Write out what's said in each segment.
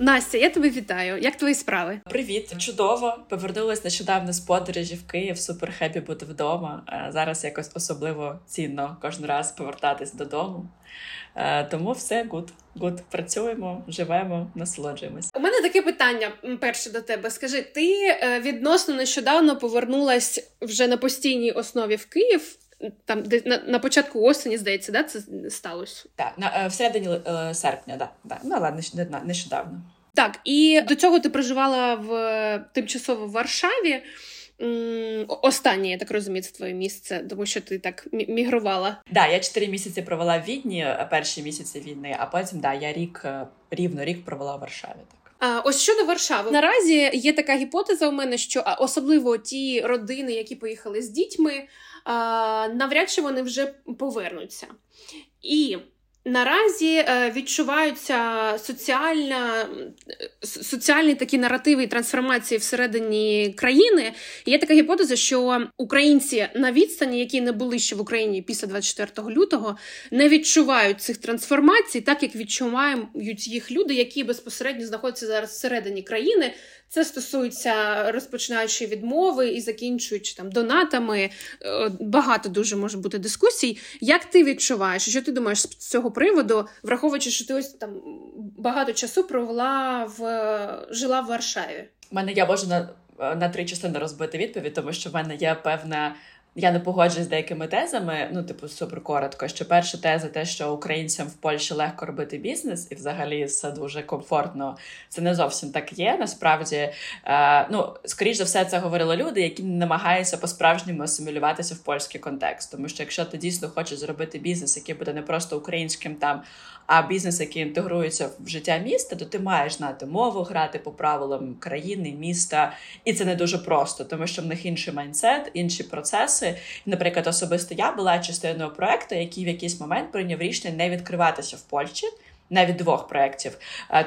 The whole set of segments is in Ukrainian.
Настя, я тебе вітаю. Як твої справи? Привіт, чудово. Повернулась нещодавно з подорожі в Київ. Super happy бути вдома. Е, зараз якось особливо цінно кожен раз повертатись додому. Е, тому все good. Good. Працюємо, живемо, насолоджуємось. У мене таке питання перше до тебе. Скажи, ти е, відносно нещодавно повернулась вже на постійній основі в Київ. Там де на, на початку осені, здається, да, це сталося? Так, на е, всередині е, серпня, да, да. Ну, ладно, нещодавно. Так, і до цього ти проживала в тимчасово в Варшаві. Останнє, я так розумію, це твоє місце, тому що ти так мігрувала. Так, да, я чотири місяці провела в Відні, е, перші місяці війни, а потім да, я рік рівно рік провела в Варшаві. Так. А ось щодо Варшави, наразі є така гіпотеза у мене, що особливо ті родини, які поїхали з дітьми, навряд чи вони вже повернуться. І Наразі е, відчуваються соціальна, соціальні такі наративи і трансформації всередині країни. Є така гіпотеза, що українці на відстані, які не були ще в Україні після 24 лютого, не відчувають цих трансформацій, так як відчувають їх люди, які безпосередньо знаходяться зараз всередині країни. Це стосується розпочинаючи відмови і закінчуючи там донатами. Е, багато дуже може бути дискусій. Як ти відчуваєш? Що ти думаєш з цього приводу, враховуючи, що ти ось там багато часу провела в жила в Варшаві? У мене я можу на на три частини розбити відповідь, тому що в мене є певна я не погоджуюсь з деякими тезами. Ну, типу, супер коротко. Що перша теза, те, що українцям в Польщі легко робити бізнес, і взагалі все дуже комфортно. Це не зовсім так є. Насправді, е, ну скоріш за все, це говорили люди, які намагаються по-справжньому асимілюватися в польський контекст. Тому що якщо ти дійсно хочеш зробити бізнес, який буде не просто українським там, а бізнес, який інтегрується в життя міста, то ти маєш знати мову, грати по правилам країни, міста, і це не дуже просто, тому що в них інший майндсет, інші процеси. Наприклад, особисто я була частиною проекту, який в якийсь момент прийняв рішення не відкриватися в Польщі навіть двох проєктів.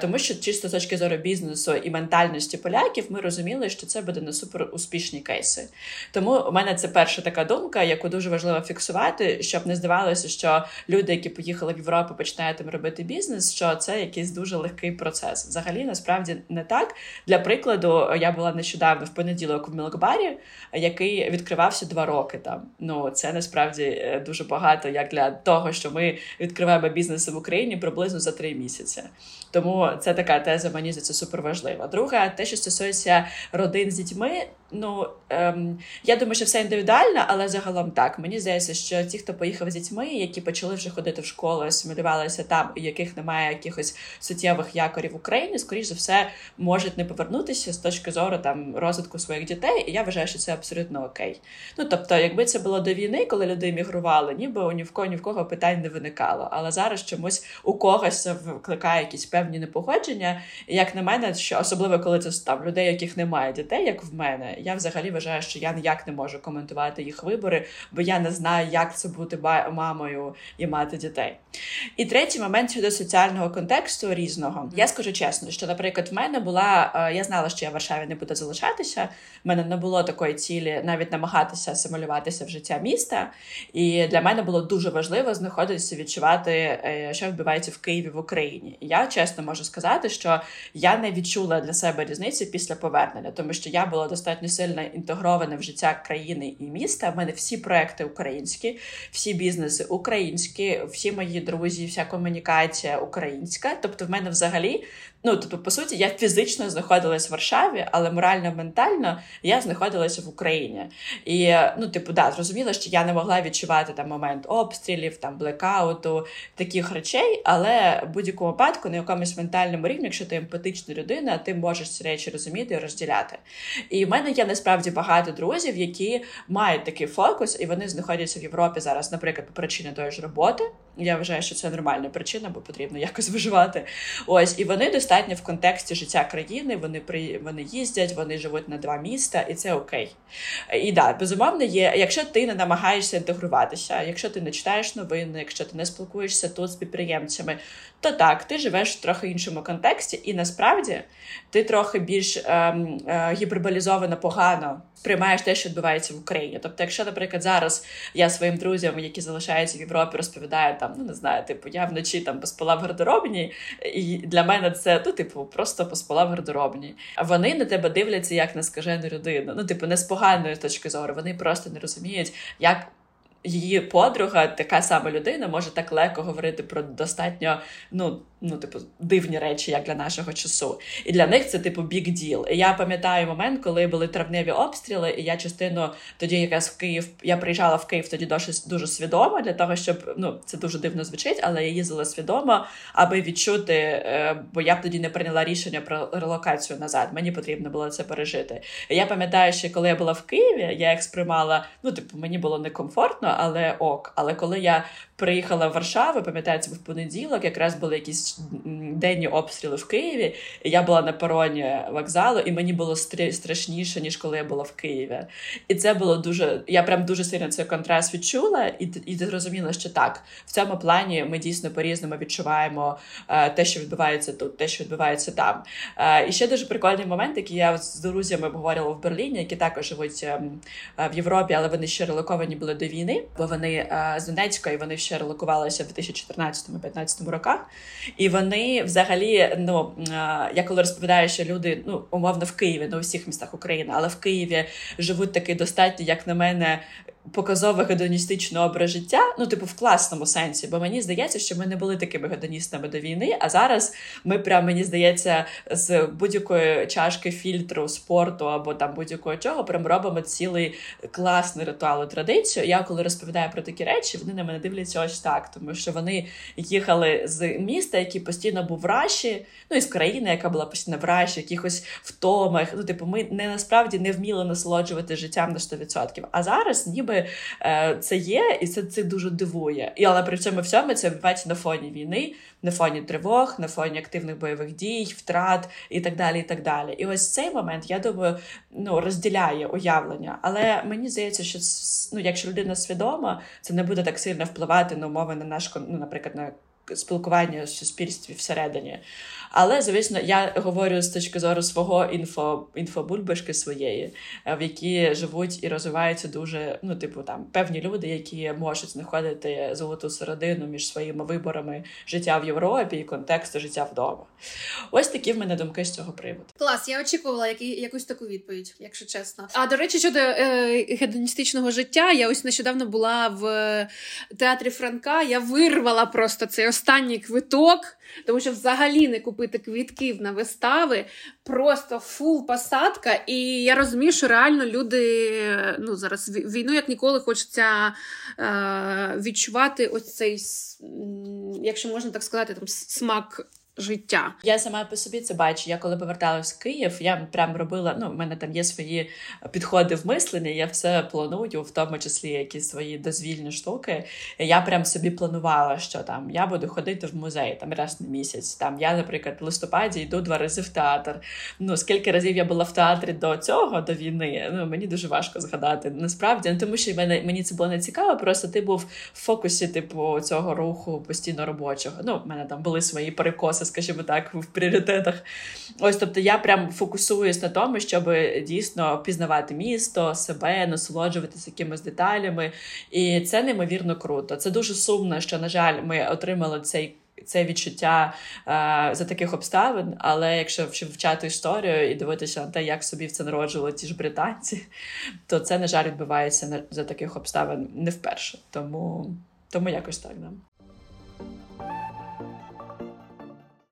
Тому що чисто з точки зору бізнесу і ментальності поляків ми розуміли, що це буде не супер успішні кейси. Тому у мене це перша така думка, яку дуже важливо фіксувати, щоб не здавалося, що люди, які поїхали в Європу, починають там робити бізнес, що це якийсь дуже легкий процес. Взагалі, насправді не так. Для прикладу, я була нещодавно в понеділок в Мілкбарі, який відкривався два роки там. Ну це насправді е, дуже багато, як для того, що ми відкриваємо бізнес в Україні приблизно за за три місяці. Тому це така теза, мені за це супер важлива. Друга, те, що стосується родин з дітьми, ну ем, я думаю, що все індивідуально, але загалом так. Мені здається, що ті, хто поїхав з дітьми, які почали вже ходити в школу, асимілювалися там, у яких немає якихось суттєвих якорів в Україні, скоріш за все можуть не повернутися з точки зору там розвитку своїх дітей. І я вважаю, що це абсолютно окей. Ну тобто, якби це було до війни, коли люди емігрували, ніби ні в кого ні в кого питань не виникало. Але зараз чомусь у когось викликає якісь певні непогодження. І як на мене, що особливо коли це там людей, яких немає дітей, як в мене я взагалі вважаю, що я ніяк не можу коментувати їх вибори, бо я не знаю, як це бути мамою і мати дітей. І третій момент щодо соціального контексту різного. Я скажу чесно, що, наприклад, в мене була е, я знала, що я в Варшаві не буду залишатися. В мене не було такої цілі навіть намагатися симулюватися в життя міста. І для мене було дуже важливо знаходитися, відчувати, е, що відбувається в Києві в Україні. І я чесно можу сказати, що я не відчула для себе різниці після повернення, тому що я була достатньо сильно інтегроване в життя країни і міста. В мене всі проекти українські, всі бізнеси українські, всі мої друзі, вся комунікація українська. Тобто, в мене взагалі Ну, тобто, по суті, я фізично знаходилась в Варшаві, але морально ментально я знаходилася в Україні. І ну, типу, да, зрозуміло, що я не могла відчувати там момент обстрілів, там блекауту, таких речей, але в будь-якому випадку на якомусь ментальному рівні, якщо ти емпатична людина, ти можеш ці речі розуміти і розділяти. І в мене є насправді багато друзів, які мають такий фокус, і вони знаходяться в Європі зараз, наприклад, по причині тої ж роботи. Я вважаю, що це нормальна причина, бо потрібно якось виживати. Ось і вони достатньо в контексті життя країни. Вони при вони їздять, вони живуть на два міста, і це окей. І да, безумовно, є. Якщо ти не намагаєшся інтегруватися, якщо ти не читаєш новини, якщо ти не спілкуєшся тут з підприємцями, то так, ти живеш в трохи іншому контексті, і насправді ти трохи більш ем, е, гіперболізовано погано сприймаєш те, що відбувається в Україні. Тобто, якщо, наприклад, зараз я своїм друзям, які залишаються в Європі, розповідаю там, ну не знаю, типу, я вночі там поспала в гардеробні, і для мене це ну, типу, просто поспала в гардеробні. А вони на тебе дивляться як на скажену людину. Ну, типу, не з поганої точки зору. Вони просто не розуміють, як її подруга, така сама людина, може так легко говорити про достатньо ну, ну, типу, дивні речі, як для нашого часу. І для них це типу big deal. І я пам'ятаю момент, коли були травневі обстріли, і я частину тоді, якраз в Київ, я приїжджала в Київ тоді дуже, дуже свідомо для того, щоб ну це дуже дивно звучить, але я їздила свідомо, аби відчути, е, бо я б тоді не прийняла рішення про релокацію назад. Мені потрібно було це пережити. І Я пам'ятаю, що коли я була в Києві, я їх сприймала. Ну, типу, мені було некомфортно, але ок. Але коли я приїхала в Варшаву, пам'ятаю, це був понеділок, якраз були якісь денні обстріли в Києві. і Я була на пероні вокзалу, і мені було страшніше, ніж коли я була в Києві. І це було дуже. Я прям дуже сильно цей контраст відчула, і і зрозуміла, що так, в цьому плані ми дійсно по-різному відчуваємо е, те, що відбувається тут, те, що відбувається там. Е, і ще дуже прикольний момент, який я з друзями обговорювала в Берліні, які також живуть ем, е, в Європі, але вони ще релоковані були до війни, бо вони з Донецька і вони ще релокувалися в 2014-2015 роках. І вони взагалі, ну я коли розповідаю, що люди ну умовно в Києві, не у всіх містах України, але в Києві живуть такі достатньо, як на мене, показовий гедоністичний образ життя, ну, типу, в класному сенсі, бо мені здається, що ми не були такими гедоністами до війни, а зараз ми прям, мені здається, з будь-якої чашки фільтру спорту або там будь-якого чого прям робимо цілий класний ритуал і традицію. Я коли розповідаю про такі речі, вони на мене дивляться ось так, тому що вони їхали з міста, який постійно був в раші, ну і з країни, яка була постійно в раші, якихось втомах. Ну, типу, ми не насправді не вміли насолоджувати життям на 100%. А зараз ніби ніби е, це є, і це це дуже дивує. І але при цьому всьому це відбувається на фоні війни, на фоні тривог, на фоні активних бойових дій, втрат і так далі. І так далі. І ось цей момент, я думаю, ну розділяє уявлення. Але мені здається, що ну, якщо людина свідома, це не буде так сильно впливати на умови на наш ну, наприклад, на спілкування в суспільстві всередині. Але, звісно, я говорю з точки зору свого інфо, інфобульбашки своєї, е, в якій живуть і розвиваються дуже, ну, типу, там певні люди, які можуть знаходити золоту середину між своїми виборами життя в Європі і контексту життя вдома. Ось такі в мене думки з цього приводу. Клас, я очікувала які, якусь таку відповідь, якщо чесно. А до речі, щодо е, гедоністичного життя, я ось нещодавно була в театрі Франка. Я вирвала просто цей останній квиток, тому що взагалі не купити квитків на вистави, просто full посадка. І я розумію, що реально люди ну, зараз в війну як ніколи хочеться е, відчувати ось цей, якщо можна так сказати, там смак життя. Я сама по собі це бачу. Я коли поверталась в Київ, я прям робила. Ну, в мене там є свої підходи в мисленні. Я все планую, в тому числі якісь свої дозвільні штуки. Я прям собі планувала, що там я буду ходити в музей там раз на місяць. Там я, наприклад, в листопаді йду два рази в театр. Ну скільки разів я була в театрі до цього, до війни, ну мені дуже важко згадати. Насправді, ну тому що мене мені це було не цікаво. Просто ти був в фокусі, типу, цього руху постійно робочого. Ну, в мене там були свої перекоси скажімо так, в пріоритетах. Ось, тобто, я прям фокусуюсь на тому, щоб дійсно пізнавати місто, себе, насолоджуватися якимись деталями. І це неймовірно круто. Це дуже сумно, що, на жаль, ми отримали цей. Це відчуття е, за таких обставин, але якщо вчати історію і дивитися на те, як собі це народжували ті ж британці, то це, на жаль, відбувається за таких обставин не вперше. Тому тому якось так да.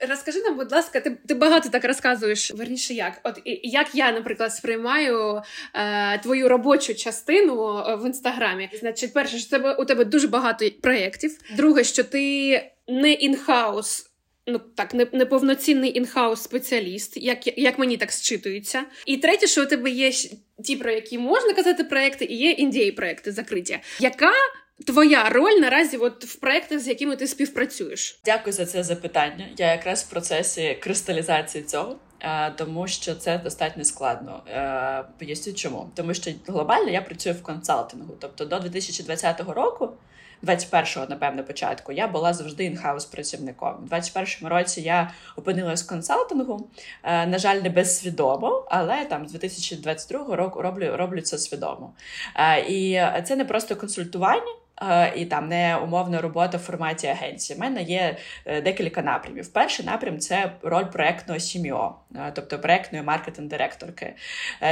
Розкажи нам, будь ласка, ти ти багато так розказуєш. Верніше, як от як я, наприклад, сприймаю е, твою робочу частину е, в інстаграмі. Значить, перше, що тебе у тебе дуже багато проєктів. Друге, що ти не інхаус. Ну так, не неповноцінний інхаус спеціаліст, як як мені так зчитується. І третє, що у тебе є ті, про які можна казати проекти, і є індії проекти закриті. Яка твоя роль наразі от в проєктах, з якими ти співпрацюєш? Дякую за це запитання. Я якраз в процесі кристалізації цього. Е, тому що це достатньо складно. Е, поясню, чому тому, що глобально я працюю в консалтингу. Тобто до 2020 року, 21-го, напевно, початку, я була завжди інхаус працівником. У 21-му році я опинилась в консалтингу. Е, на жаль, не безсвідомо, але там з 2022 року роблю роблю це свідомо. І це не просто консультування і там не умовна робота в форматі агенції. У мене є е, декілька напрямів. Перший напрям це роль проектного сім'о, е, тобто проектної маркетинг-директорки.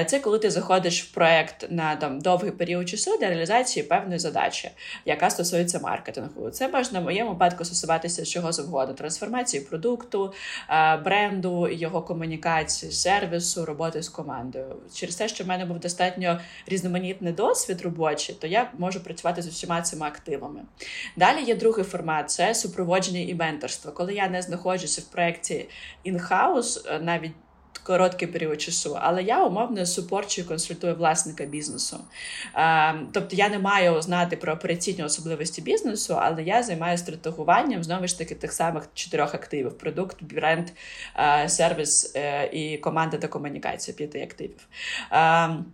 Це коли ти заходиш в проект на там довгий період часу для реалізації певної задачі, яка стосується маркетингу. Це можна в моєму випадку стосуватися чого завгодно: трансформації продукту, бренду, його комунікації, сервісу, роботи з командою. Через те, що в мене був достатньо різноманітний досвід робочий, то я можу працювати з усіма цими активами. Далі є другий формат це супроводження і менторство. Коли я не знаходжуся в проєкті in-house, е, навіть короткий період часу, але я умовно супорчую, консультую власника бізнесу. Е, тобто я не маю знати про операційні особливості бізнесу, але я займаюся стратегуванням знову ж таки тих самих чотирьох активів: продукт, бренд, е, сервіс і команда та комунікація п'яти активів. Ем,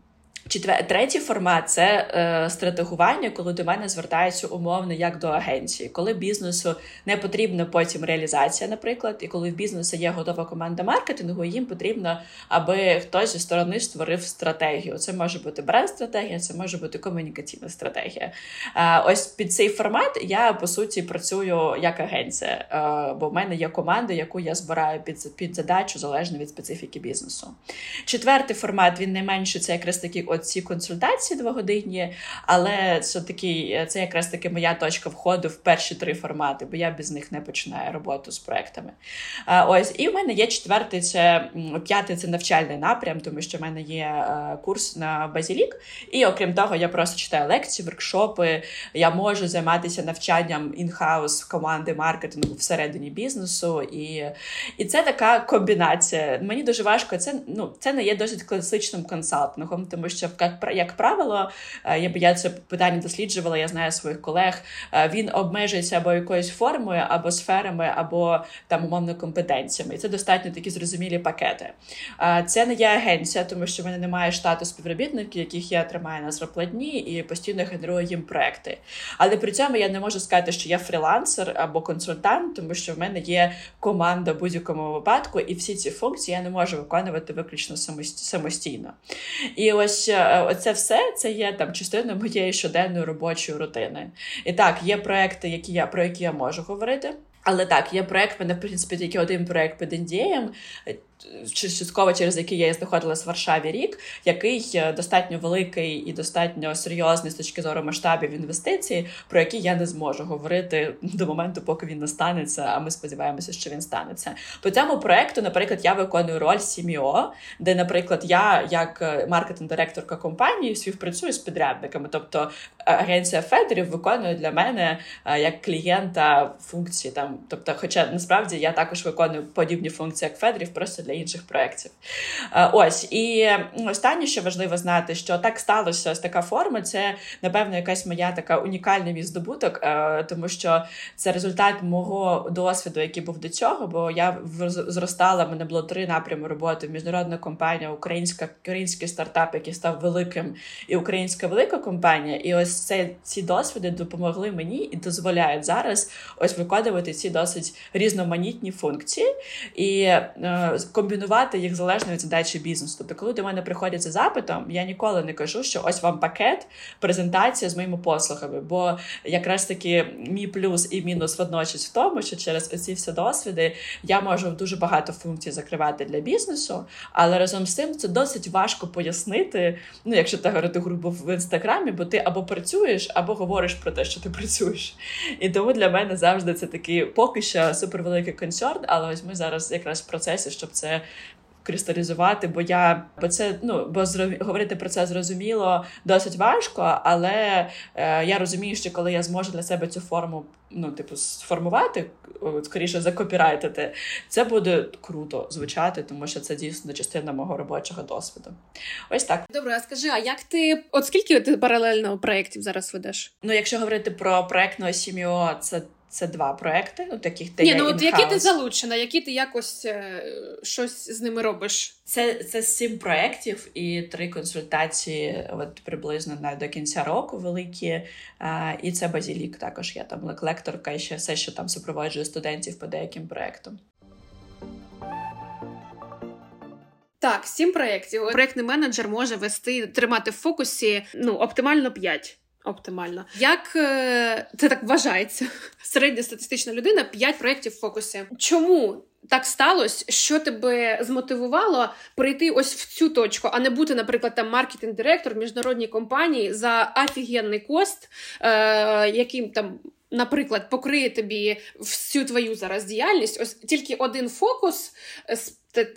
Четвер... Третій формат це е, стратегування, коли до мене звертаються умовно як до агенції, коли бізнесу не потрібна потім реалізація, наприклад, і коли в бізнесу є готова команда маркетингу, їм потрібно, аби хтось зі сторони створив стратегію. Це може бути бренд-стратегія, це може бути комунікаційна стратегія. Е, ось під цей формат я по суті працюю як агенція, е, бо в мене є команда, яку я збираю під під задачу залежно від специфіки бізнесу. Четвертий формат він найменше це якраз такий оці консультації двогодинні, але це такий, це якраз таки моя точка входу в перші три формати, бо я без них не починаю роботу з проектами. Ось, і в мене є четвертий, це п'ятий це навчальний напрям, тому що в мене є курс на базілік. І окрім того, я просто читаю лекції, воркшопи. Я можу займатися навчанням інхаус команди маркетингу всередині бізнесу. І і це така комбінація. Мені дуже важко. Це ну, це не є досить класичним консалтингом, тому що що як, як правило, е, я я це питання досліджувала, я знаю своїх колег. Е, він обмежується або якоюсь формою, або сферами, або там умовно компетенціями. І це достатньо такі зрозумілі пакети. Е, це не є агенція, тому що в мене немає штату співробітників, яких я тримаю на зарплатні і постійно генерую їм проекти. Але при цьому я не можу сказати, що я фрілансер або консультант, тому що в мене є команда в будь-якому випадку, і всі ці функції я не можу виконувати виключно самостійно. І ось оце все це є там частиною моєї щоденної робочої рутини. І так, є проекти, які я про які я можу говорити. Але так, є проект, мене в принципі тільки один проект під індієм частково через який я знаходилась в Варшаві рік, який е, достатньо великий і достатньо серйозний з точки зору масштабів інвестицій, про які я не зможу говорити до моменту, поки він не станеться. А ми сподіваємося, що він станеться. По цьому проекту, наприклад, я виконую роль сім'о, де, наприклад, я як е, маркетинг-директорка компанії співпрацюю з підрядниками, тобто е, агенція Федерів виконує для мене як клієнта функції там, тобто, хоча насправді я також виконую подібні функції як Федерів, просто для інших проєктів. Е, ось і останнє, що важливо знати, що так сталося ось така форма. Це напевно якась моя така унікальний мій здобуток, е, тому що це результат мого досвіду, який був до цього. Бо я зростала. в мене було три напрями роботи: міжнародна компанія, українська український стартап, який став великим, і українська велика компанія. І ось це ці досвіди допомогли мені і дозволяють зараз ось виконувати ці досить різноманітні функції. І е, комбінувати їх залежно від задачі бізнесу. Тобто, коли до мене приходять за запитом, я ніколи не кажу, що ось вам пакет, презентація з моїми послугами. Бо якраз таки мій плюс і мінус водночас в тому, що через оці всі досвіди я можу дуже багато функцій закривати для бізнесу, але разом з тим це досить важко пояснити. Ну, якщо ти говорити грубо в інстаграмі, бо ти або працюєш, або говориш про те, що ти працюєш. І тому для мене завжди це такий поки що супервеликий консерн, але ось ми зараз якраз в процесі, щоб це кристалізувати, бо я бо це ну бо зрозум... говорити про це зрозуміло досить важко, але е, я розумію, що коли я зможу для себе цю форму ну, типу, сформувати, скоріше закопірайтити, це буде круто звучати, тому що це дійсно частина мого робочого досвіду. Ось так. Добре, а скажи, а як ти от скільки ти паралельно проєктів зараз ведеш? Ну, якщо говорити про проєктну сім'ю, це це два проекти, ну таких де Ні, ну от які ти залучена, які ти якось е, щось з ними робиш? Це це сім проєктів і три консультації, от приблизно на до кінця року великі. А, І це базілік. Також я там лекторка і ще все, що там супроводжує студентів по деяким проєктам. Так, сім проєктів. Проєктний менеджер може вести тримати в фокусі ну оптимально п'ять. Оптимально. Як е, це так вважається? Середньостатистична людина 5 проєктів в фокусі. Чому так сталося, що тебе змотивувало прийти ось в цю точку, а не бути, наприклад, там маркетинг-директор в міжнародній компанії за офігенний кост, е, яким там. Наприклад, покриє тобі всю твою зараз діяльність, ось тільки один фокус,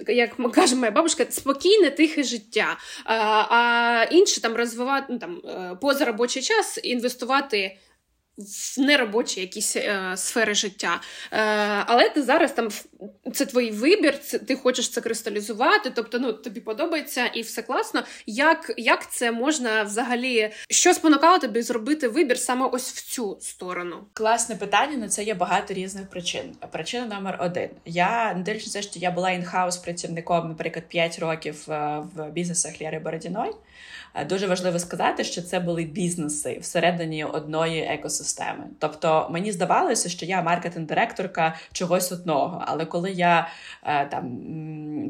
як каже моя бабушка, спокійне, тихе життя, а інше там розвивати ну, там позаробочий поза робочий час інвестувати в неробочі якісь е, сфери життя. Е, Але ти зараз там це твій вибір, це, ти хочеш це кристалізувати, тобто ну, тобі подобається і все класно. Як як це можна взагалі, що спонукало тобі зробити вибір саме ось в цю сторону? Класне питання, на це є багато різних причин. Причина номер один. Я не дивлячись те, що я була інхаус працівником, наприклад, 5 років е, в бізнесах Лєри Бородіної. Е, дуже важливо сказати, що це були бізнеси всередині одної екосистеми. Тобто мені здавалося, що я маркетинг-директорка чогось одного. Але коли я е, там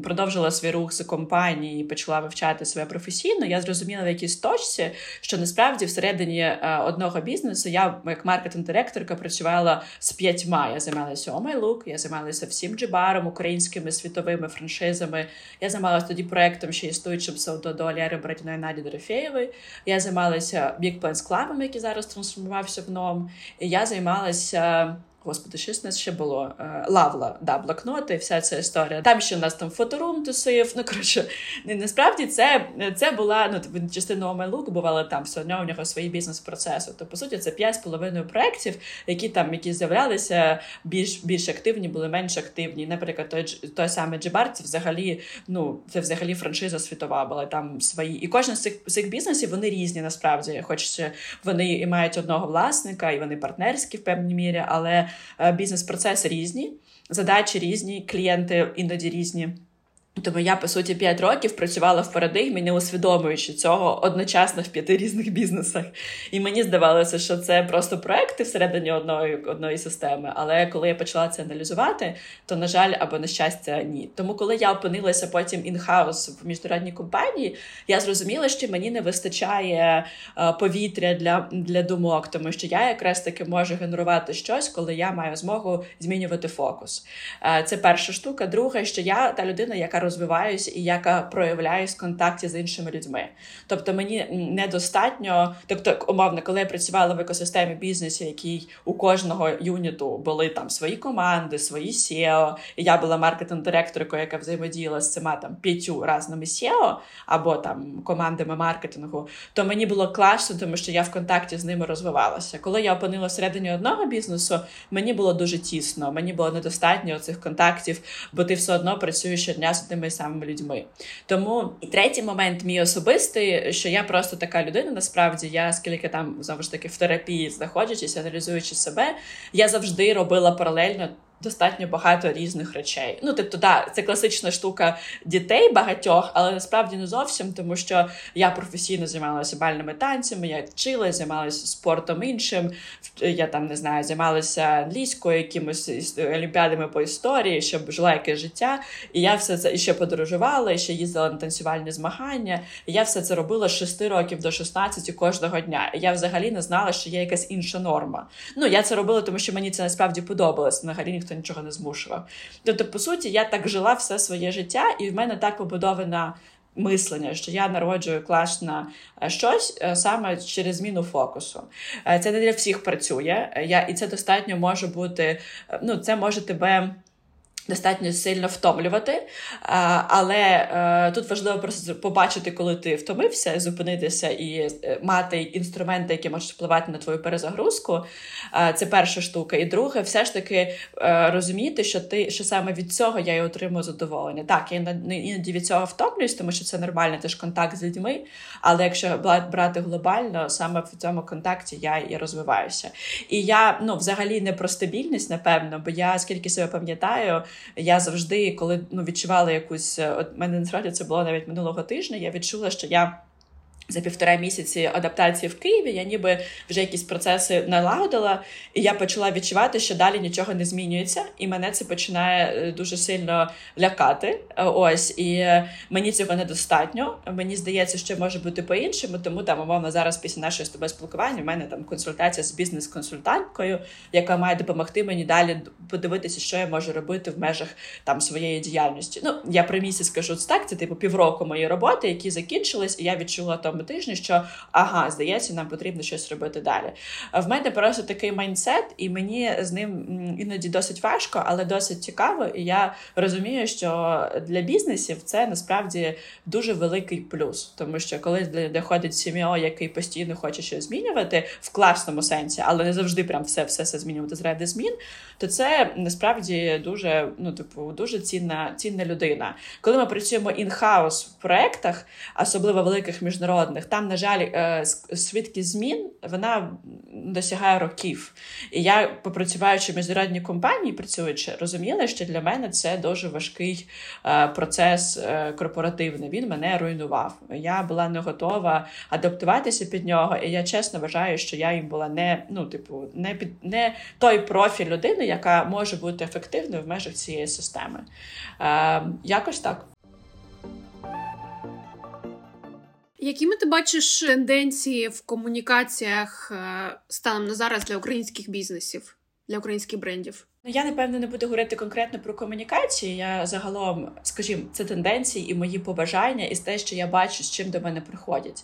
продовжила свій рух з компанії і почала вивчати себе професійно, я зрозуміла в якійсь точці, що насправді всередині е, одного бізнесу я як маркетинг-директорка працювала з п'ятьма. Я займалася Омайлук, я займалася всім джибаром, українськими світовими франшизами. Я займалася тоді проектом, ще існуючим псевдо до Лєри Бородіної Наді Дорофєєвої. Я займалася Big Plans Club, який зараз трансформувався в ном. І я займалася Господи, щось у нас ще було е, лавла, да, блокноти, вся ця історія. Там ще у нас там фоторум тусив. Ну коротше, насправді це це була ну типу, частина Омайлук, бувала там все одно у нього свої бізнес-процеси. То по суті, це п'ять з половиною проєктів, які там які з'являлися більш більш активні, були менш активні. Наприклад, той той самий Джибар, це взагалі, ну це взагалі франшиза світова була там свої. І кожен з цих цих бізнесів вони різні насправді, хоч вони і мають одного власника, і вони партнерські в певній мірі, але. Е, бізнес-процеси різні, задачі різні, клієнти іноді різні. Тому я, по суті, 5 років працювала в парадигмі, не усвідомлюючи цього одночасно в п'яти різних бізнесах. І мені здавалося, що це просто проекти всередині одної одної системи. Але коли я почала це аналізувати, то, на жаль, або на щастя, ні. Тому, коли я опинилася потім інхаус в міжнародній компанії, я зрозуміла, що мені не вистачає е, повітря для, для думок, тому що я якраз таки можу генерувати щось, коли я маю змогу змінювати фокус. Е, це перша штука. Друга, що я та людина, яка розвиваюсь і яка проявляюсь в контакті з іншими людьми. Тобто мені недостатньо, тобто, умовно, коли я працювала в екосистемі бізнесу, який у кожного юніту були там свої команди, свої SEO, і я була маркетинг-директоркою, яка взаємодіяла з цими там п'ятю разними SEO або там командами маркетингу, то мені було класно, тому що я в контакті з ними розвивалася. Коли я опинилася всередині одного бізнесу, мені було дуже тісно, мені було недостатньо цих контактів, бо ти все одно працюєш щодня з тими самими людьми. Тому і третій момент, мій особистий, що я просто така людина. Насправді, я скільки там знову ж таки в терапії знаходячись, аналізуючи себе, я завжди робила паралельно достатньо багато різних речей. Ну, тобто, да, це класична штука дітей багатьох, але насправді не зовсім, тому що я професійно займалася бальними танцями, я вчила, займалася спортом іншим. Я там не знаю, займалася англійською, якимось олімпіадами по історії, щоб жила яке життя. І я все це і ще подорожувала, і ще їздила на танцювальні змагання. І я все це робила з 6 років до 16 кожного дня. І я взагалі не знала, що є якась інша норма. Ну я це робила, тому що мені це насправді подобалось. Взагалі ніхто нічого не змушував. Тобто, по суті, я так жила все своє життя, і в мене так побудована. Мислення, що я народжую клас на е, щось е, саме через зміну фокусу. Е, це не для всіх працює. Я, І це достатньо може бути, ну, це може тебе достатньо сильно втомлювати, але е, тут важливо просто побачити, коли ти втомився, зупинитися і е, мати інструменти, які можуть впливати на твою перезагрузку. Це перша штука. І друге, все ж таки е, розуміти, що ти що саме від цього я і отримую задоволення. Так, я іноді від цього втомлююсь, тому що це нормально, теж контакт з людьми. Але якщо брати глобально, саме в цьому контакті я і розвиваюся. І я ну, взагалі не про стабільність, напевно, бо я скільки себе пам'ятаю я завжди, коли ну, відчувала якусь. От мене насправді це було навіть минулого тижня, я відчула, що я за півтора місяці адаптації в Києві я ніби вже якісь процеси налагодила, і я почала відчувати, що далі нічого не змінюється, і мене це починає е, дуже сильно лякати. Е, ось і мені цього недостатньо. Мені здається, що може бути по-іншому. Тому там, умовно, зараз після нашої з тобою спілкування в мене там консультація з бізнес-консультанткою, яка має допомогти мені далі подивитися, що я можу робити в межах там своєї діяльності. Ну я при місяць скажу так, це типу півроку моєї роботи, які закінчились, і я відчула там цьому тижні, що ага, здається, нам потрібно щось робити далі. В мене просто такий майндсет, і мені з ним іноді досить важко, але досить цікаво. І я розумію, що для бізнесів це насправді дуже великий плюс, тому що коли доходить сім'я, який постійно хоче щось змінювати в класному сенсі, але не завжди прям все, все змінювати заради змін, то це насправді дуже ну, типу, дуже цінна цінна людина. Коли ми працюємо інхаус в проектах, особливо великих міжнародних міжнародних. Там, на жаль, е, швидкість змін вона досягає років. І я, попрацюваючи в міжнародній компанії, працюючи, розуміла, що для мене це дуже важкий е, процес е, корпоративний. Він мене руйнував. Я була не готова адаптуватися під нього, і я чесно вважаю, що я їм була не ну, типу, не під не той профіль людини, яка може бути ефективною в межах цієї системи. Якось так. Якими ти бачиш тенденції в комунікаціях е, станом на зараз для українських бізнесів, для українських брендів? Ну, я напевно не буду говорити конкретно про комунікації. Я загалом, скажімо, це тенденції і мої побажання, і те, що я бачу, з чим до мене приходять.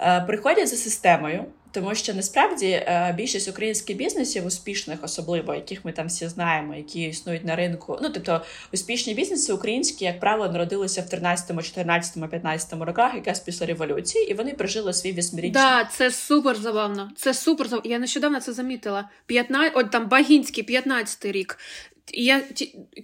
Е, приходять за системою. Тому що насправді е, більшість українських бізнесів, успішних, особливо яких ми там всі знаємо, які існують на ринку. Ну тобто успішні бізнеси українські, як правило, народилися в 13, 14, 15 роках, якраз після революції, і вони прожили свій вісьмирічний. Да, це супер забавно. Це супер забавно. Я нещодавно це замітила. 15, от там Багінський, 15 рік. Я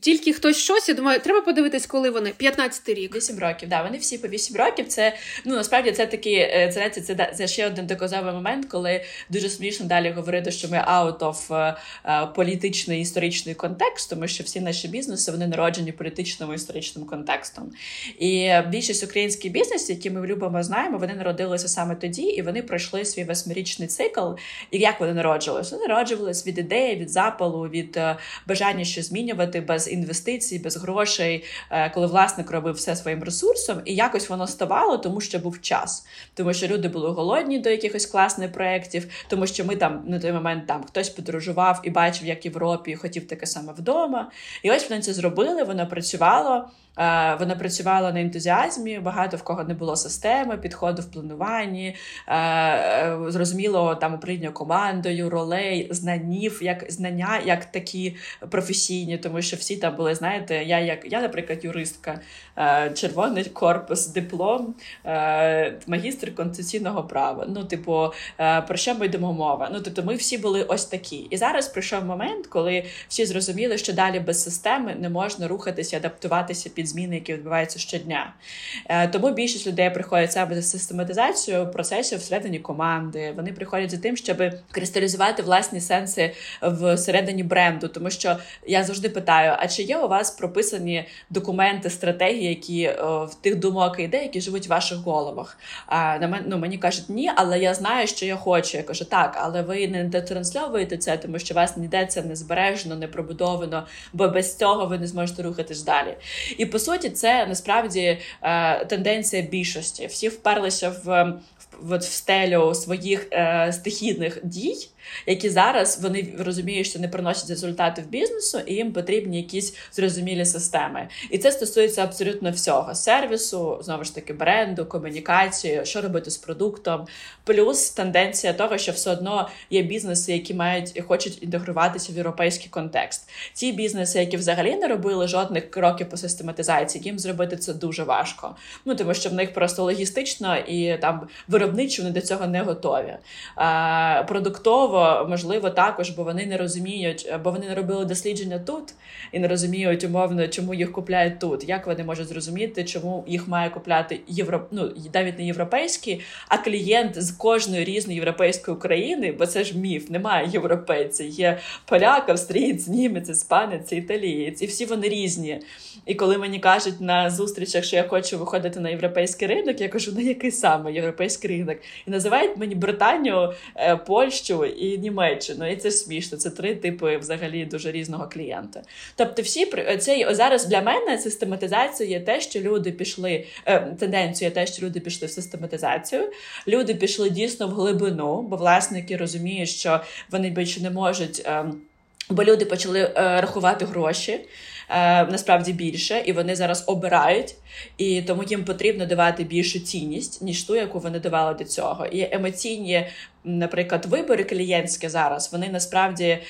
тільки хтось щось, я думаю, треба подивитись, коли вони 15 рік. 8 років. Да, вони всі по 8 років. Це ну насправді це такі е, це це, це, це ще один доказовий момент, коли дуже смішно далі говорити, що ми out of uh, політичний історичний контекст, тому що всі наші бізнеси вони народжені політичним історичним контекстом. І більшість українських бізнесів, які ми любимо, знаємо, вони народилися саме тоді, і вони пройшли свій восьмирічний цикл. І як вони народжувалися? Вони народжувалися від ідеї, від запалу, від бажання що змінювати без інвестицій, без грошей, е, коли власник робив все своїм ресурсом, і якось воно ставало, тому що був час, тому що люди були голодні до якихось класних проєктів, тому що ми там на той момент там хтось подорожував і бачив, як в Європі хотів таке саме вдома. І ось вони це зробили, воно працювало. Е, вона працювала на ентузіазмі, багато в кого не було системи, підходу в плануванні, е, е, зрозуміло там управління командою, ролей, знанів, як знання, як такі професійні, тому що всі там були, знаєте, я, як я, наприклад, юристка, червоний корпус, диплом, магістр конституційного права. Ну, типу, про що ми йдемо мова? Ну, тобто, ми всі були ось такі. І зараз прийшов момент, коли всі зрозуміли, що далі без системи не можна рухатися, адаптуватися під зміни, які відбуваються щодня. Е, тому більшість людей приходять саме за систематизацією процесів всередині команди. Вони приходять за тим, щоб кристалізувати власні сенси всередині бренду. Тому що я завжди питаю: а чи є у вас прописані документи, стратегії, які в тих думок і ідей, які живуть в ваших головах? А на ну, мені кажуть, ні, але я знаю, що я хочу. Я кажу, так, але ви не трансльовуєте це, тому що вас ніде це не збережено, не пробудовано, бо без цього ви не зможете рухатись далі. І по суті, це насправді е, тенденція більшості. Всі вперлися в в, в стелю своїх е, стихійних дій які зараз вони розуміють, що не приносять результати в бізнесу, і їм потрібні якісь зрозумілі системи. І це стосується абсолютно всього: сервісу, знову ж таки, бренду, комунікації, що робити з продуктом. Плюс тенденція того, що все одно є бізнеси, які мають і хочуть інтегруватися в європейський контекст. Ті бізнеси, які взагалі не робили жодних кроків по систематизації, їм зробити це дуже важко. Ну тому що в них просто логістично і там виробничо вони до цього не готові. А, Продуктово частково можливо також, бо вони не розуміють, бо вони не робили дослідження тут і не розуміють умовно, чому їх купляють тут. Як вони можуть зрозуміти, чому їх має купляти євро... ну, навіть не європейські, а клієнт з кожної різної європейської країни, бо це ж міф, немає європейця. Є поляк, австрієць, німець, іспанець, італієць, і всі вони різні. І коли мені кажуть на зустрічах, що я хочу виходити на європейський ринок, я кажу, на який саме європейський ринок? І називають мені Британію, е, Польщу і Німеччину. І це смішно. Це три типи взагалі дуже різного клієнта. Тобто, всі це зараз для мене систематизація є те, що люди пішли. Е, тенденція те, що люди пішли в систематизацію. Люди пішли дійсно в глибину, бо власники розуміють, що вони більше не можуть. Ем, бо люди почали е, рахувати гроші е, насправді більше, і вони зараз обирають, і тому їм потрібно давати більшу цінність, ніж ту, яку вони давали до цього. І емоційні наприклад, вибори клієнтські зараз вони насправді е,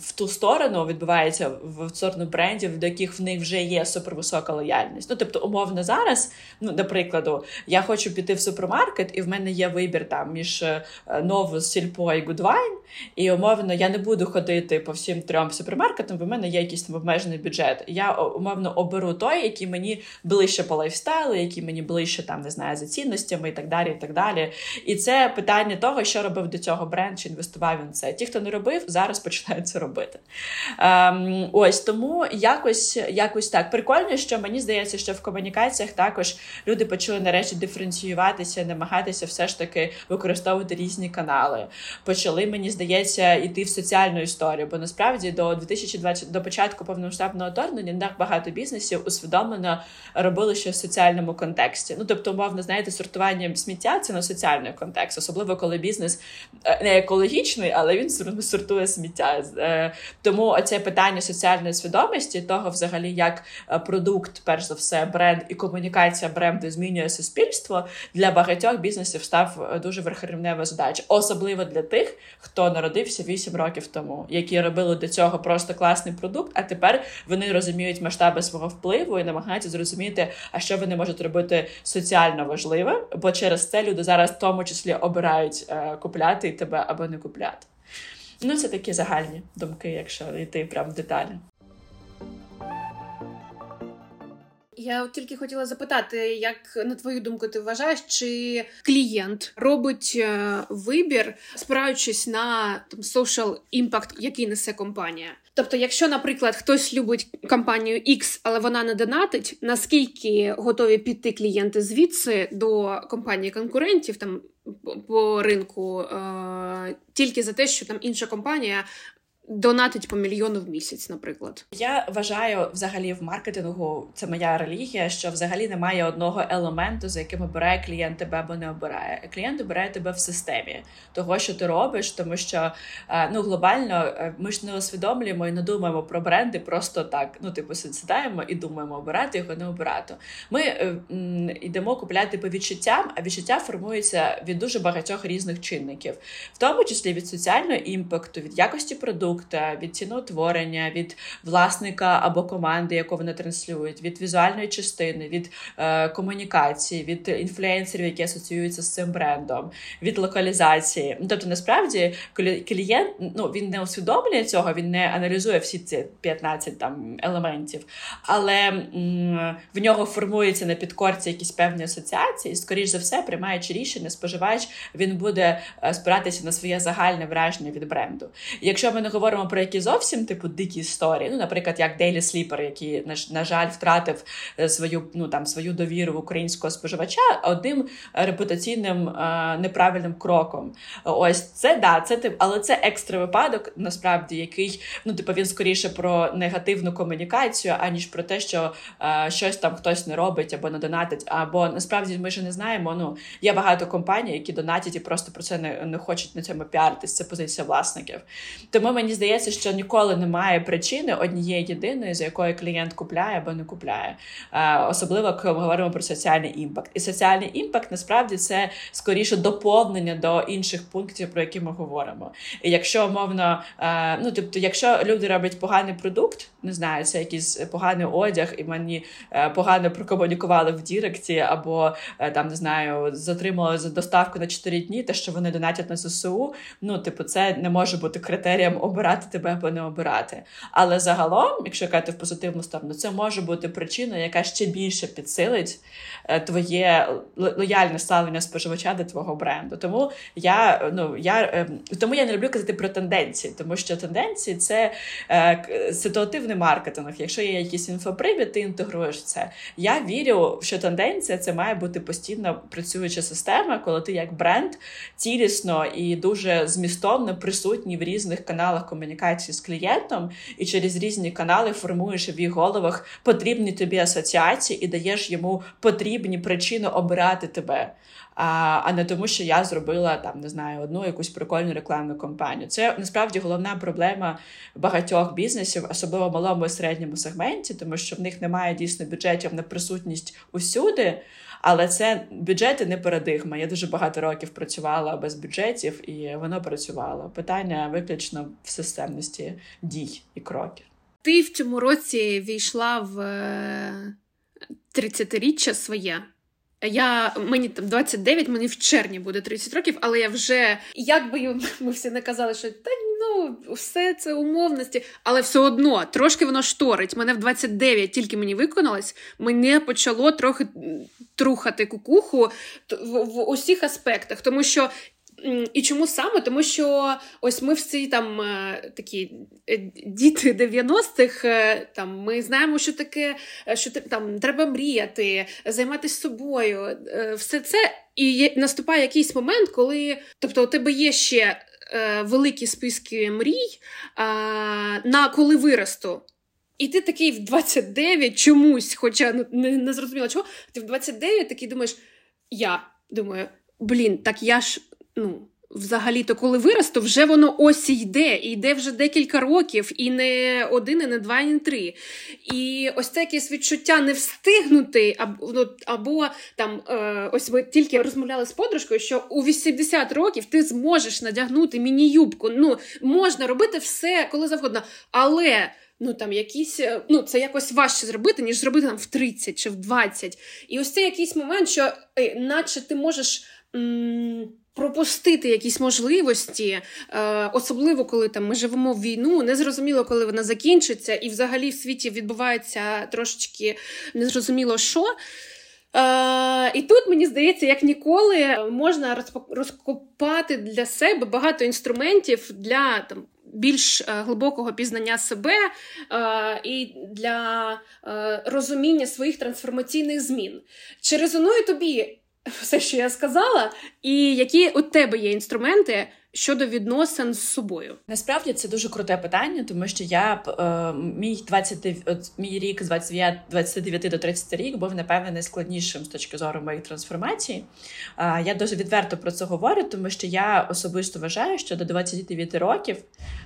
в ту сторону відбуваються в сторону брендів, до яких в них вже є супервисока лояльність. Ну тобто, умовно зараз, ну до прикладу, я хочу піти в супермаркет, і в мене є вибір там між е, нову сільпо і Гудвайн, і умовно я не буду ходити по всім трьом супермаркетам, бо в мене є якийсь там обмежений бюджет. Я умовно оберу той, який мені ближче по лайфстайлу, який мені ближче там не знаю за цінностями і так далі. І так далі. І це питання того, що що робив до цього бренд, чи інвестував він це. Ті, хто не робив, зараз починають це робити. Ем, Ось тому якось якось так. Прикольно, що мені здається, що в комунікаціях також люди почали нарешті диференціюватися, намагатися все ж таки використовувати різні канали. Почали, мені здається, йти в соціальну історію, бо насправді до 2020, до початку повномасштабного вторгнення так багато бізнесів усвідомлено робили ще в соціальному контексті. Ну тобто, умовно, знаєте, сортування сміття це на соціальний контекст, особливо коли бізнес бізнес е, не екологічний, але він сортує сміття. Е, тому оце питання соціальної свідомості, того, взагалі, як е, продукт, перш за все, бренд і комунікація бренду змінює суспільство для багатьох бізнесів став дуже верховнева задача, особливо для тих, хто народився 8 років тому, які робили до цього просто класний продукт. А тепер вони розуміють масштаби свого впливу і намагаються зрозуміти, а що вони можуть робити соціально важливе, бо через це люди зараз в тому числі обирають купляти тебе або не купляти. Ну, це такі загальні думки, якщо йти прям в деталі. Я тільки хотіла запитати, як на твою думку, ти вважаєш, чи клієнт робить е, вибір, спираючись на там social impact, який несе компанія? Тобто, якщо, наприклад, хтось любить компанію X, але вона не донатить, наскільки готові піти клієнти звідси до компанії конкурентів там по ринку, е- тільки за те, що там інша компанія донатить по мільйону в місяць, наприклад. Я вважаю, взагалі, в маркетингу це моя релігія, що взагалі немає одного елементу, за яким обирає клієнт тебе або не обирає. Клієнт обирає тебе в системі того, що ти робиш, тому що е, ну глобально е, ми ж не усвідомлюємо і не думаємо про бренди просто так. Ну, типу, сідаємо і думаємо, обирати його, не обирати. Ми е, йдемо купляти по відчуттям, а відчуття формуються від дуже багатьох різних чинників, в тому числі від соціального імпакту, від якості продукту, продукта, від ціноутворення, від власника або команди, яку вони транслюють, від візуальної частини, від е, комунікації, від інфлюенсерів, які асоціюються з цим брендом, від локалізації. Ну, Тобто, насправді, клієнт ну, він не усвідомлює цього, він не аналізує всі ці 15 там елементів, але м- в нього формується на підкорці якісь певні асоціації, і, скоріш за все, приймаючи рішення, споживач він буде е, спиратися на своє загальне враження від бренду. якщо ми не говоримо говоримо про які зовсім типу дикі історії. Ну, наприклад, як Daily Sleeper, який на, на жаль втратив е, свою ну там свою довіру в українського споживача одним репутаційним е, неправильним кроком. Ось це да, це тип, але це екстра випадок, насправді, який ну типу він скоріше про негативну комунікацію, аніж про те, що е, щось там хтось не робить або не донатить. Або насправді ми ж не знаємо. Ну є багато компаній, які донатять і просто про це не, не хочуть на цьому піаритись. Це позиція власників. Тому мені здається, що ніколи немає причини однієї єдиної, за якою клієнт купляє або не купляє. Е, особливо коли ми говоримо про соціальний impact. І соціальний impact насправді це скоріше доповнення до інших пунктів, про які ми говоримо. І якщо умовно, е, ну тобто, якщо люди роблять поганий продукт, не знаю, це якийсь поганий одяг, і мені е, погано прокомунікували в Direct і, або там не знаю, затримали за доставку на 4 дні, те, що вони донатять на ЗСУ. Ну, типу, це не може бути критерієм обирати тебе або не обирати. Але загалом, якщо казати в позитивну сторону, це може бути причина, яка ще більше підсилить е, твоє лояльне ставлення споживача до твого бренду. Тому я ну я е, тому я не люблю казати про тенденції, тому що тенденції це е, ситуативний маркетинг. Якщо є якийсь інфопривід, ти інтегруєш це. Я вірю, що тенденція це має бути постійно працююча система, коли ти як бренд цілісно і дуже змістовно присутній в різних каналах комунікації з клієнтом, і через різні канали формуєш в їх головах потрібні тобі асоціації і даєш йому потрібні причини обирати тебе. А не тому, що я зробила там, не знаю, одну якусь прикольну рекламну кампанію. Це насправді головна проблема багатьох бізнесів, особливо малому і середньому сегменті, тому що в них немає дійсно бюджетів на присутність усюди. Але це бюджети не парадигма. Я дуже багато років працювала без бюджетів, і воно працювало. Питання виключно в системності дій і кроків. Ти в цьому році війшла в 30-річчя е, своє. Я мені там 29, мені в червні буде 30 років, але я вже як би ми всі не казали, що та ну все це умовності, але все одно трошки воно шторить. Мене в 29 тільки мені виконалось, мене почало трохи трухати кукуху в, в усіх аспектах, тому що і чому саме? Тому що ось ми всі там е, такі е, діти 90-х, е, там ми знаємо, що таке, що там треба мріяти, займатися собою, все це. І наступає якийсь момент, коли тобто у тебе є ще великі списки мрій на коли виросту. І ти такий в 29 чомусь, хоча ну, не, не зрозуміло чого, ти в 29 такий думаєш, я думаю, блін, так я ж ну, взагалі-то, коли виросту, вже воно ось йде, і йде вже декілька років, і не один, і не два, і не три. І ось це якесь відчуття не встигнути, або, ну, або там е, ось ми тільки розмовляли з подружкою, що у 80 років ти зможеш надягнути міні-юбку. Ну, можна робити все коли завгодно. Але. Ну там якісь, е, ну це якось важче зробити, ніж зробити там в 30 чи в 20. І ось це якийсь момент, що е, наче ти можеш м- пропустити якісь можливості, е, особливо коли там ми живемо в війну, незрозуміло, коли вона закінчиться, і взагалі в світі відбувається трошечки незрозуміло що. Е, І тут, мені здається, як ніколи можна розкопати для себе багато інструментів для там. Більш е, глибокого пізнання себе е, і для е, розуміння своїх трансформаційних змін. Чи резонує тобі все, що я сказала, і які у тебе є інструменти щодо відносин з собою? Насправді це дуже круте питання, тому що я е, мій 20, мій рік з 29, 29 до 30 рік був напевне найскладнішим з точки зору моєї трансформації. Е, я дуже відверто про це говорю, тому що я особисто вважаю, що до 29 років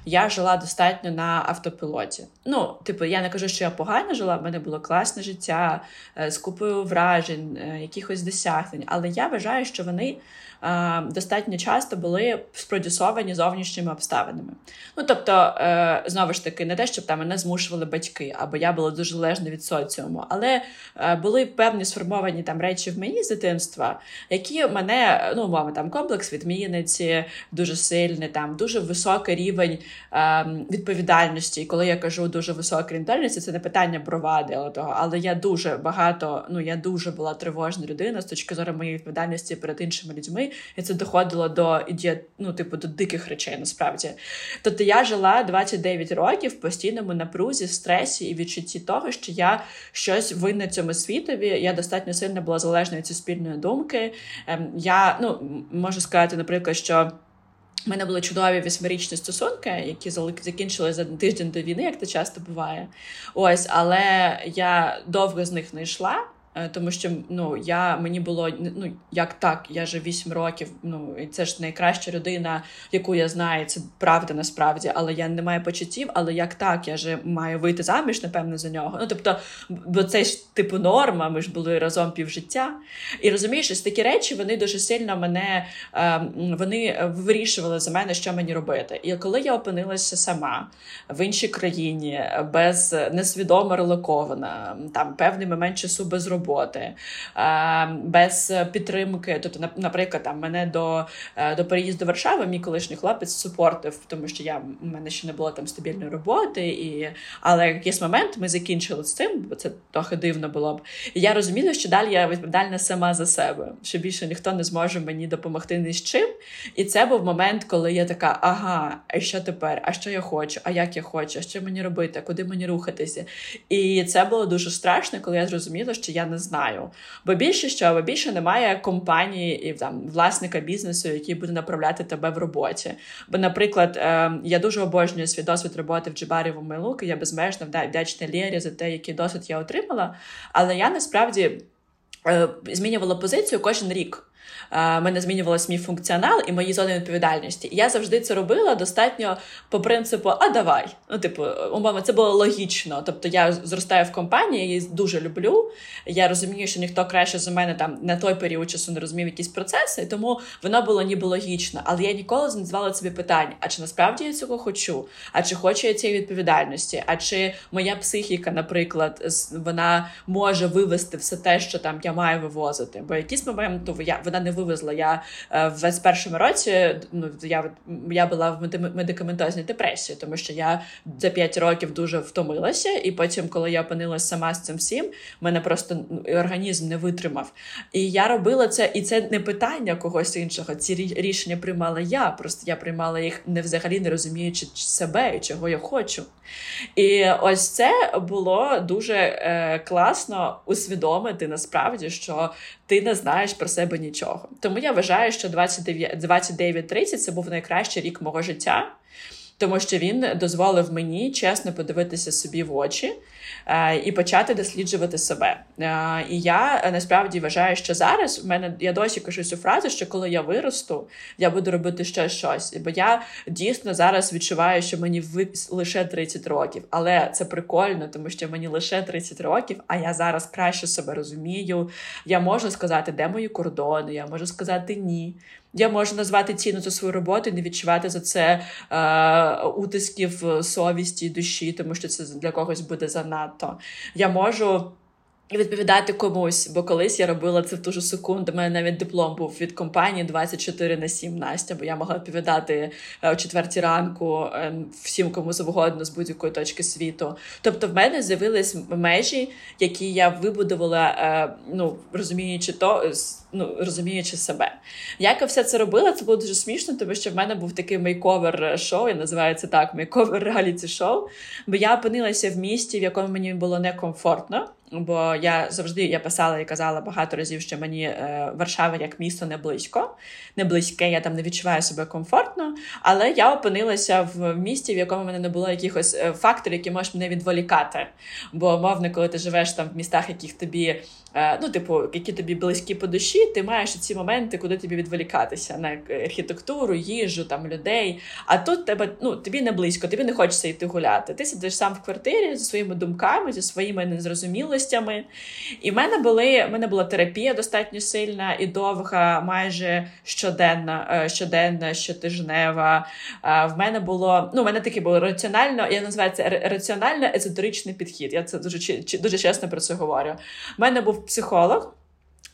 я жила достатньо на автопілоті. Ну, типу, я не кажу, що я погано жила, в мене було класне життя е, з купою вражень, е, якихось досягнень, але я вважаю, що вони достатньо часто були спродюсовані зовнішніми обставинами. Ну тобто, е, знову ж таки, не те, щоб там мене змушували батьки, або я була дуже залежна від соціуму, але е, були певні сформовані там речі в мені з дитинства, які мене, ну мова там комплекс відмінниці, дуже сильний, там дуже високий рівень ем, відповідальності. І коли я кажу дуже високий відповідальності, це не питання того, але я дуже багато, ну я дуже була тривожна людина з точки зору моєї відповідальності перед іншими людьми і це доходило до ну, типу, до диких речей, насправді. Тобто я жила 29 років в постійному напрузі, стресі і відчутті того, що я щось винна цьому світові. Я достатньо сильно була залежна від суспільної думки. Ем, я ну, можу сказати, наприклад, що. У мене були чудові восьмирічні стосунки, які закінчили за тиждень до війни, як це часто буває. Ось, але я довго з них не йшла. Е, тому що ну я мені було ну як так, я же 8 років. Ну і це ж найкраща людина, яку я знаю. Це правда насправді, але я не маю почуттів. Але як так, я же маю вийти заміж, напевно, за нього. Ну тобто, бо це ж типу норма. Ми ж були разом півжиття. І розумієш, ось такі речі вони дуже сильно мене ем, вони вирішували за мене, що мені робити. І коли я опинилася сама в іншій країні, без несвідомо релокована, там певний момент часу без роботи роботи, без підтримки. Тобто, наприклад, там мене до е, до переїзду Варшави, мій колишній хлопець супортив, тому що я в мене ще не було там стабільної роботи, і але якийсь момент ми закінчили з цим, бо це трохи дивно було б. І я розуміла, що далі я відповідальна сама за себе, що більше ніхто не зможе мені допомогти ні з чим. І це був момент, коли я така: ага, а що тепер? А що я хочу? А як я хочу? А що мені робити? Куди мені рухатися? І це було дуже страшно, коли я зрозуміла, що я не знаю. Бо більше що, бо більше немає компанії і там власника бізнесу, який буде направляти тебе в роботі. Бо, наприклад, е, я дуже обожнюю свій досвід роботи в Джибарі в Майлук, і я безмежно вдячна Лєрі за те, який досвід я отримала. Але я насправді е, змінювала позицію кожен рік. Мене змінювалася мій функціонал і мої зони відповідальності. І я завжди це робила достатньо по принципу А давай. Ну, типу, умовно, це було логічно. Тобто я зростаю в компанії, я її дуже люблю. Я розумію, що ніхто краще за мене там на той період часу не розумів якісь процеси, тому воно було ніби логічно. Але я ніколи не задавала собі питання: а чи насправді я цього хочу? А чи хочу я цієї відповідальності? А чи моя психіка, наприклад, вона може вивести все те, що там я маю вивозити? Бо якийсь момент вона не вивезла. Я е, в 21-му році ну, я я була в медикаментозній депресії, тому що я за 5 років дуже втомилася, і потім, коли я опинилася сама з цим всім, мене просто ну, організм не витримав. І я робила це, і це не питання когось іншого. Ці рішення приймала я. Просто я приймала їх не взагалі не розуміючи себе і чого я хочу. І ось це було дуже е, класно усвідомити насправді, що ти не знаєш про себе нічого. Тому я вважаю, що 29-30 це був найкращий рік мого життя тому що він дозволив мені чесно подивитися собі в очі і почати досліджувати себе. Е, і я насправді вважаю, що зараз в мене я досі кажу цю фразу, що коли я виросту, я буду робити ще щось. Бо я дійсно зараз відчуваю, що мені лише 30 років, але це прикольно, тому що мені лише 30 років, а я зараз краще себе розумію. Я можу сказати, де мої кордони, я можу сказати ні. Я можу назвати ціну за свою роботу і не відчувати за це е, утисків совісті душі, тому що це для когось буде занадто. Я можу. І відповідати комусь, бо колись я робила це в ту ж секунду. У мене навіть диплом був від компанії 24 на 7 Настя, бо я могла відповідати е, о четвертій ранку е, всім кому завгодно з будь-якої точки світу. Тобто, в мене з'явились межі, які я вибудувала, е, ну розуміючи то ну, розуміючи себе. Як я все це робила, це було дуже смішно, тому що в мене був такий makeover шоу, і називається так makeover реаліті шоу. Бо я опинилася в місті, в якому мені було некомфортно. Бо я завжди я писала і казала багато разів, що мені е, Варшава як місто не близько, не близьке, я там не відчуваю себе комфортно. Але я опинилася в місті, в якому мене не було якихось е, факторів, які можуть мене відволікати. Бо, мовно, коли ти живеш там в містах, яких тобі ну, типу, які тобі близькі по душі, ти маєш ці моменти, куди тобі відволікатися на архітектуру, їжу, там людей. А тут тебе ну тобі не близько, тобі не хочеться йти гуляти. Ти сидиш сам в квартирі зі своїми думками, зі своїми незрозумілостями. І в мене були в мене була терапія достатньо сильна і довга, майже щоденна, е, щоденна, щотижнева. Е, в мене було ну, в мене таке було раціонально, я називаю це раціонально езотеричний підхід. Я це дуже дуже чесно про це говорю. В мене був психолог.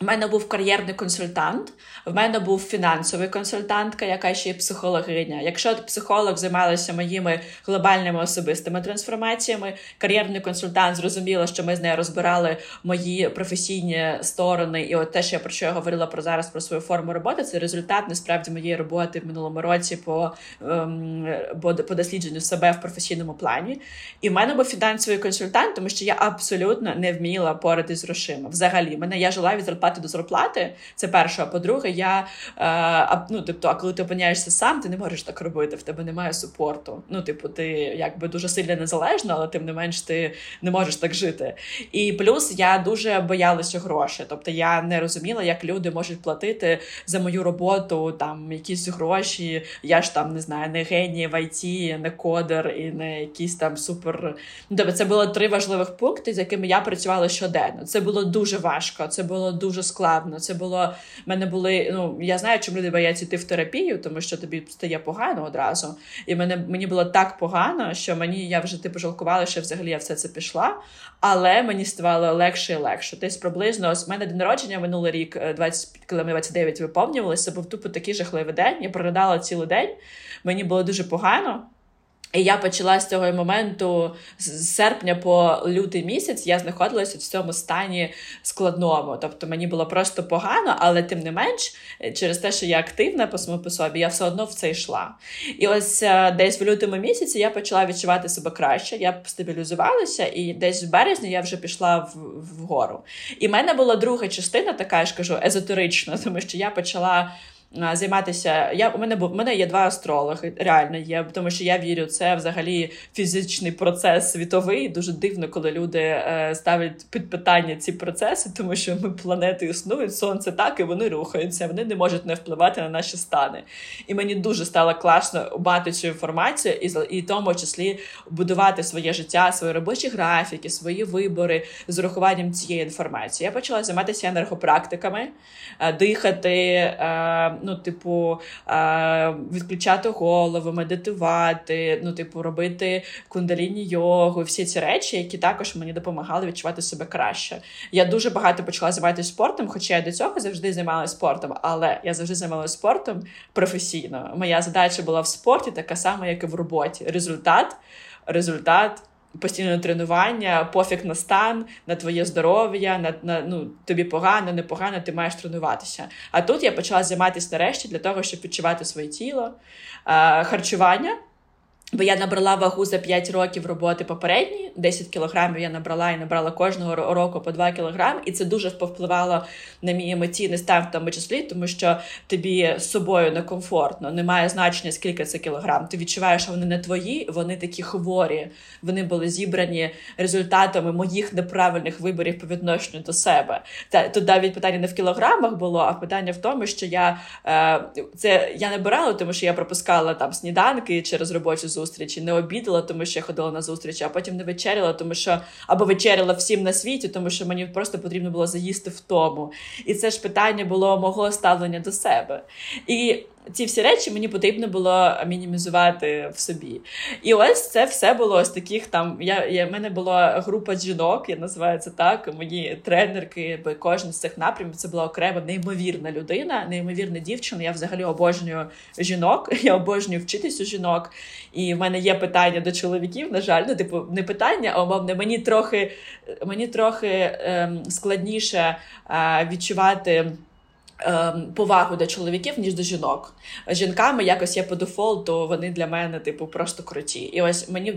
У мене був кар'єрний консультант, в мене був фінансовий консультантка, яка ще є психологиня. Якщо психолог займалася моїми глобальними особистими трансформаціями, кар'єрний консультант зрозуміла, що ми з нею розбирали мої професійні сторони, і от те, що я про що я говорила про зараз про свою форму роботи, це результат насправді моєї роботи в минулому році по ем, по дослідженню себе в професійному плані. І в мене був фінансовий консультант, тому що я абсолютно не вміла поратись з грошима. Взагалі, мене я жила від зарплати зарплати до зарплати. Це перше. А по-друге, я е, ну, тобто, а коли ти опиняєшся сам, ти не можеш так робити. В тебе немає супорту. Ну, типу, ти якби дуже сильно незалежна, але тим не менш ти не можеш так жити. І плюс я дуже боялася грошей. Тобто я не розуміла, як люди можуть платити за мою роботу там якісь гроші. Я ж там не знаю, не геній в ІТ, не кодер і не якийсь там супер. Ну, тобто це було три важливих пункти, з якими я працювала щоденно. Це було дуже важко, це було дуже складно. Це було в мене були. Ну я знаю, чому люди бояться йти в терапію, тому що тобі стає погано одразу. І мене мені було так погано, що мені я вже типу жалкувала, що взагалі я все це пішла. Але мені ставало легше і легше. Десь приблизно ось мене день народження минулий рік, 20, е, коли ми 29 виповнювалися, був тупо такий жахливий день. Я проридала цілий день. Мені було дуже погано. І я почала з цього моменту з серпня по лютий місяць я знаходилася в цьому стані складному. Тобто мені було просто погано, але тим не менш, через те, що я активна по самому по собі, я все одно в це йшла. І ось е, десь в лютому місяці я почала відчувати себе краще, я стабілізувалася, і десь в березні я вже пішла в, вгору. І в мене була друга частина, така я ж кажу, езотерична, тому що я почала займатися. Я у мене був у мене є два астрологи, реально є, тому що я вірю, це взагалі фізичний процес світовий. Дуже дивно, коли люди е, ставлять під питання ці процеси, тому що ми планети існують, сонце так і вони рухаються. Вони не можуть не впливати на наші стани. І мені дуже стало класно мати цю інформацію, і і в тому числі будувати своє життя, свої робочі графіки, свої вибори з урахуванням цієї інформації. Я почала займатися енергопрактиками, е, дихати. Е, ну, типу, відключати голову, медитувати, ну, типу, робити кундаліні йогу, всі ці речі, які також мені допомагали відчувати себе краще. Я дуже багато почала займатися спортом, хоча я до цього завжди займалася спортом, але я завжди займалася спортом професійно. Моя задача була в спорті така сама, як і в роботі. Результат, результат постійне тренування, пофіг на стан, на твоє здоров'я, на, на ну тобі погано, непогано, ти маєш тренуватися. А тут я почала займатися нарешті для того, щоб відчувати своє тіло, харчування. Бо я набрала вагу за 5 років роботи попередні, 10 кілограмів я набрала і набрала кожного року по 2 кілограми, і це дуже повпливало на мій емоційний стан в тому числі, тому що тобі з собою некомфортно, немає значення, скільки це кілограм. Ти відчуваєш, що вони не твої, вони такі хворі. Вони були зібрані результатами моїх неправильних виборів по відношенню до себе. Та тут навіть питання не в кілограмах було, а питання в тому, що я е, це я набирала, тому що я пропускала там сніданки через робочу зустрічі, не обідала, тому що я ходила на зустрічі, а потім не вечеряла, тому що або вечеряла всім на світі, тому що мені просто потрібно було заїсти в тому. І це ж питання було мого ставлення до себе. І ці всі речі мені потрібно було мінімізувати в собі. І ось це все було ось таких там. Я, я в мене була група жінок, я називаю це так. Мої тренерки, бо кожен з цих напрямів це була окрема неймовірна людина, неймовірна дівчина. Я взагалі обожнюю жінок, я обожнюю вчитись у жінок. І в мене є питання до чоловіків. На жаль, ну типу не питання, а умовне мені трохи мені трохи ем, складніше е, відчувати. Ем, повагу до чоловіків, ніж до жінок. Жінками якось я по дефолту, вони для мене, типу, просто круті. І ось мені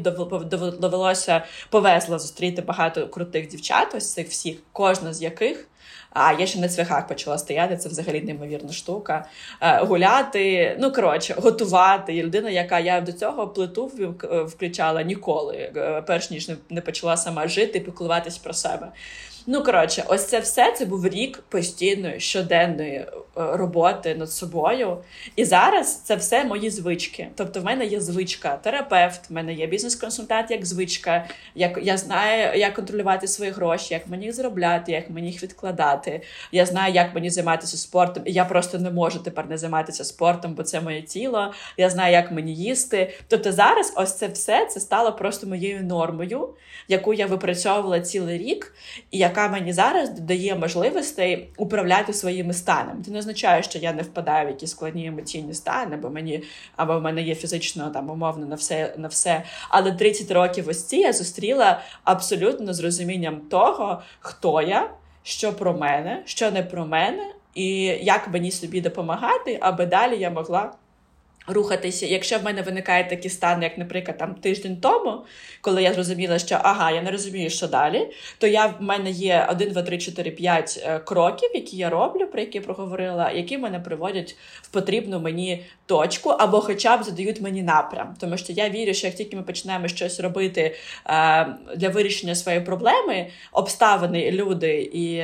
довелося повезло зустріти багато крутих дівчат, ось цих всіх, кожна з яких. А я ще на цвяхах почала стояти, це взагалі неймовірна штука. Е, гуляти, ну коротше, готувати. І людина, яка я до цього плиту включала ніколи, е, перш ніж не почала сама жити піклуватись про себе. Ну, коротше, ось це все це був рік постійної щоденної е, роботи над собою. І зараз це все мої звички. Тобто, в мене є звичка терапевт, в мене є бізнес-консультант як звичка. Як я знаю, як контролювати свої гроші, як мені їх заробляти, як мені їх відкладати. Я знаю, як мені займатися спортом. І я просто не можу тепер не займатися спортом, бо це моє тіло. Я знаю, як мені їсти. Тобто, зараз ось це все це стало просто моєю нормою, яку я випрацьовувала цілий рік. І яка мені зараз дає можливостей управляти своїми станами. Це не означає, що я не впадаю в якісь складні емоційні стани, або мені або в мене є фізично там умовно на все на все. Але 30 років ось ці я зустріла абсолютно з розумінням того, хто я, що про мене, що не про мене, і як мені собі допомагати, аби далі я могла Рухатися, якщо в мене виникає такі стани, як, наприклад, там тиждень тому, коли я зрозуміла, що ага, я не розумію, що далі, то я в мене є 1, 2, 3, 4, 5 кроків, які я роблю, про які я проговорила, які мене приводять в потрібну мені точку, або хоча б задають мені напрям. Тому що я вірю, що як тільки ми почнемо щось робити е, для вирішення своєї проблеми, обставини, люди і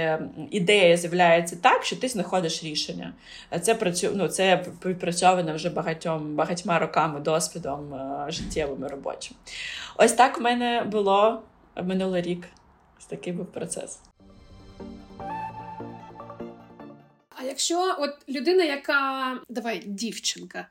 ідея з'являється так, що ти знаходиш рішення. Це працю... ну, це відпрацьовано вже багатьом багатьма роками досвідом е, життєвим і робочим. Ось так в мене було минулий рік. Такий був процес. А якщо от людина, яка давай дівчинка.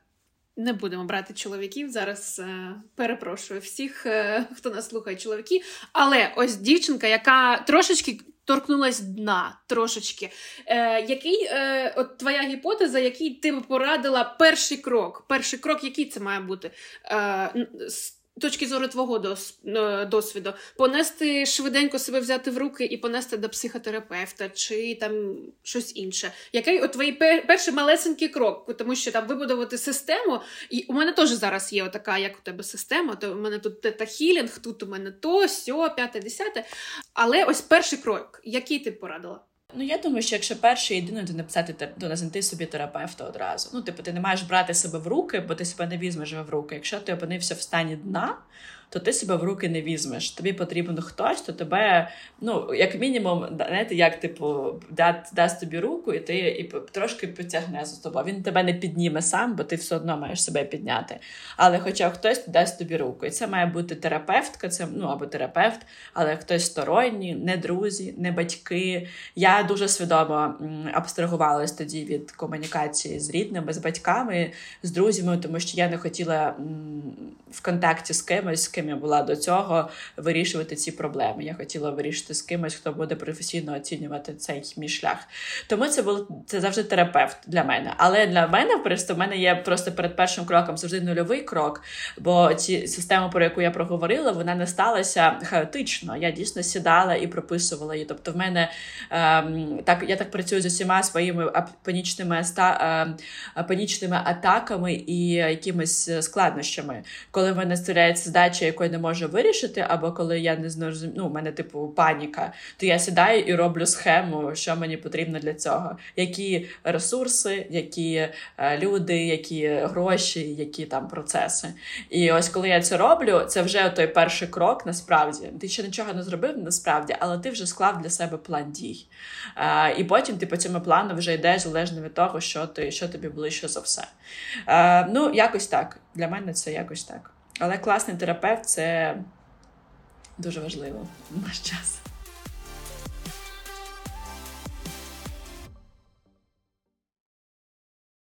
Не будемо брати чоловіків зараз. Е, перепрошую всіх, е, хто нас слухає, чоловіки. Але ось дівчинка, яка трошечки торкнулась дна, трошечки. Е, Який е, от твоя гіпотеза, який ти б порадила перший крок? Перший крок, який це має бути? Е, точки зору твого е, досвіду, понести швиденько себе взяти в руки і понести до психотерапевта, чи там щось інше. Який от твій перший малесенький крок, тому що там вибудувати систему, і у мене теж зараз є така, як у тебе система, то у мене тут тета хілінг, тут у мене то, сьо, п'яте, десяте. Але ось перший крок, який ти порадила? Ну, я думаю, що якщо перше єдине, то написати до знайти собі терапевта одразу. Ну, типу, ти не маєш брати себе в руки, бо ти себе не візьмеш в руки. Якщо ти опинився в стані дна, то ти себе в руки не візьмеш. Тобі потрібен хтось, хто тебе, ну, як мінімум, знаєте, як типу, дасть, дасть тобі руку, і ти і трошки потягне за тобою. Він тебе не підніме сам, бо ти все одно маєш себе підняти. Але хоча хтось дасть тобі руку. І це має бути терапевтка, це ну або терапевт, але хтось сторонній, не друзі, не батьки. Я дуже свідомо абстрагувалась тоді від комунікації з рідними, з батьками, з друзями, тому що я не хотіла в контакті з кимось ким я була до цього, вирішувати ці проблеми. Я хотіла вирішити з кимось, хто буде професійно оцінювати цей мій шлях. Тому це був це завжди терапевт для мене. Але для мене просто в мене є просто перед першим кроком завжди нульовий крок. Бо ці система, про яку я проговорила, вона не сталася хаотично. Я дійсно сідала і прописувала її. Тобто, в мене ем, так я так працюю з усіма своїми панічними е, панічними атаками і якимись складнощами, коли в мене стріляється здача яку я не можу вирішити, або коли я не знаю, ну, у мене типу паніка, то я сідаю і роблю схему, що мені потрібно для цього. Які ресурси, які е, люди, які гроші, які там процеси. І ось коли я це роблю, це вже той перший крок насправді. Ти ще нічого не зробив насправді, але ти вже склав для себе план дій. Е, і потім ти по цьому плану вже йдеш залежно від того, що ти що тобі ближче за все. Е, ну, якось так. Для мене це якось так. Але класний терапевт це дуже важливо в наш час.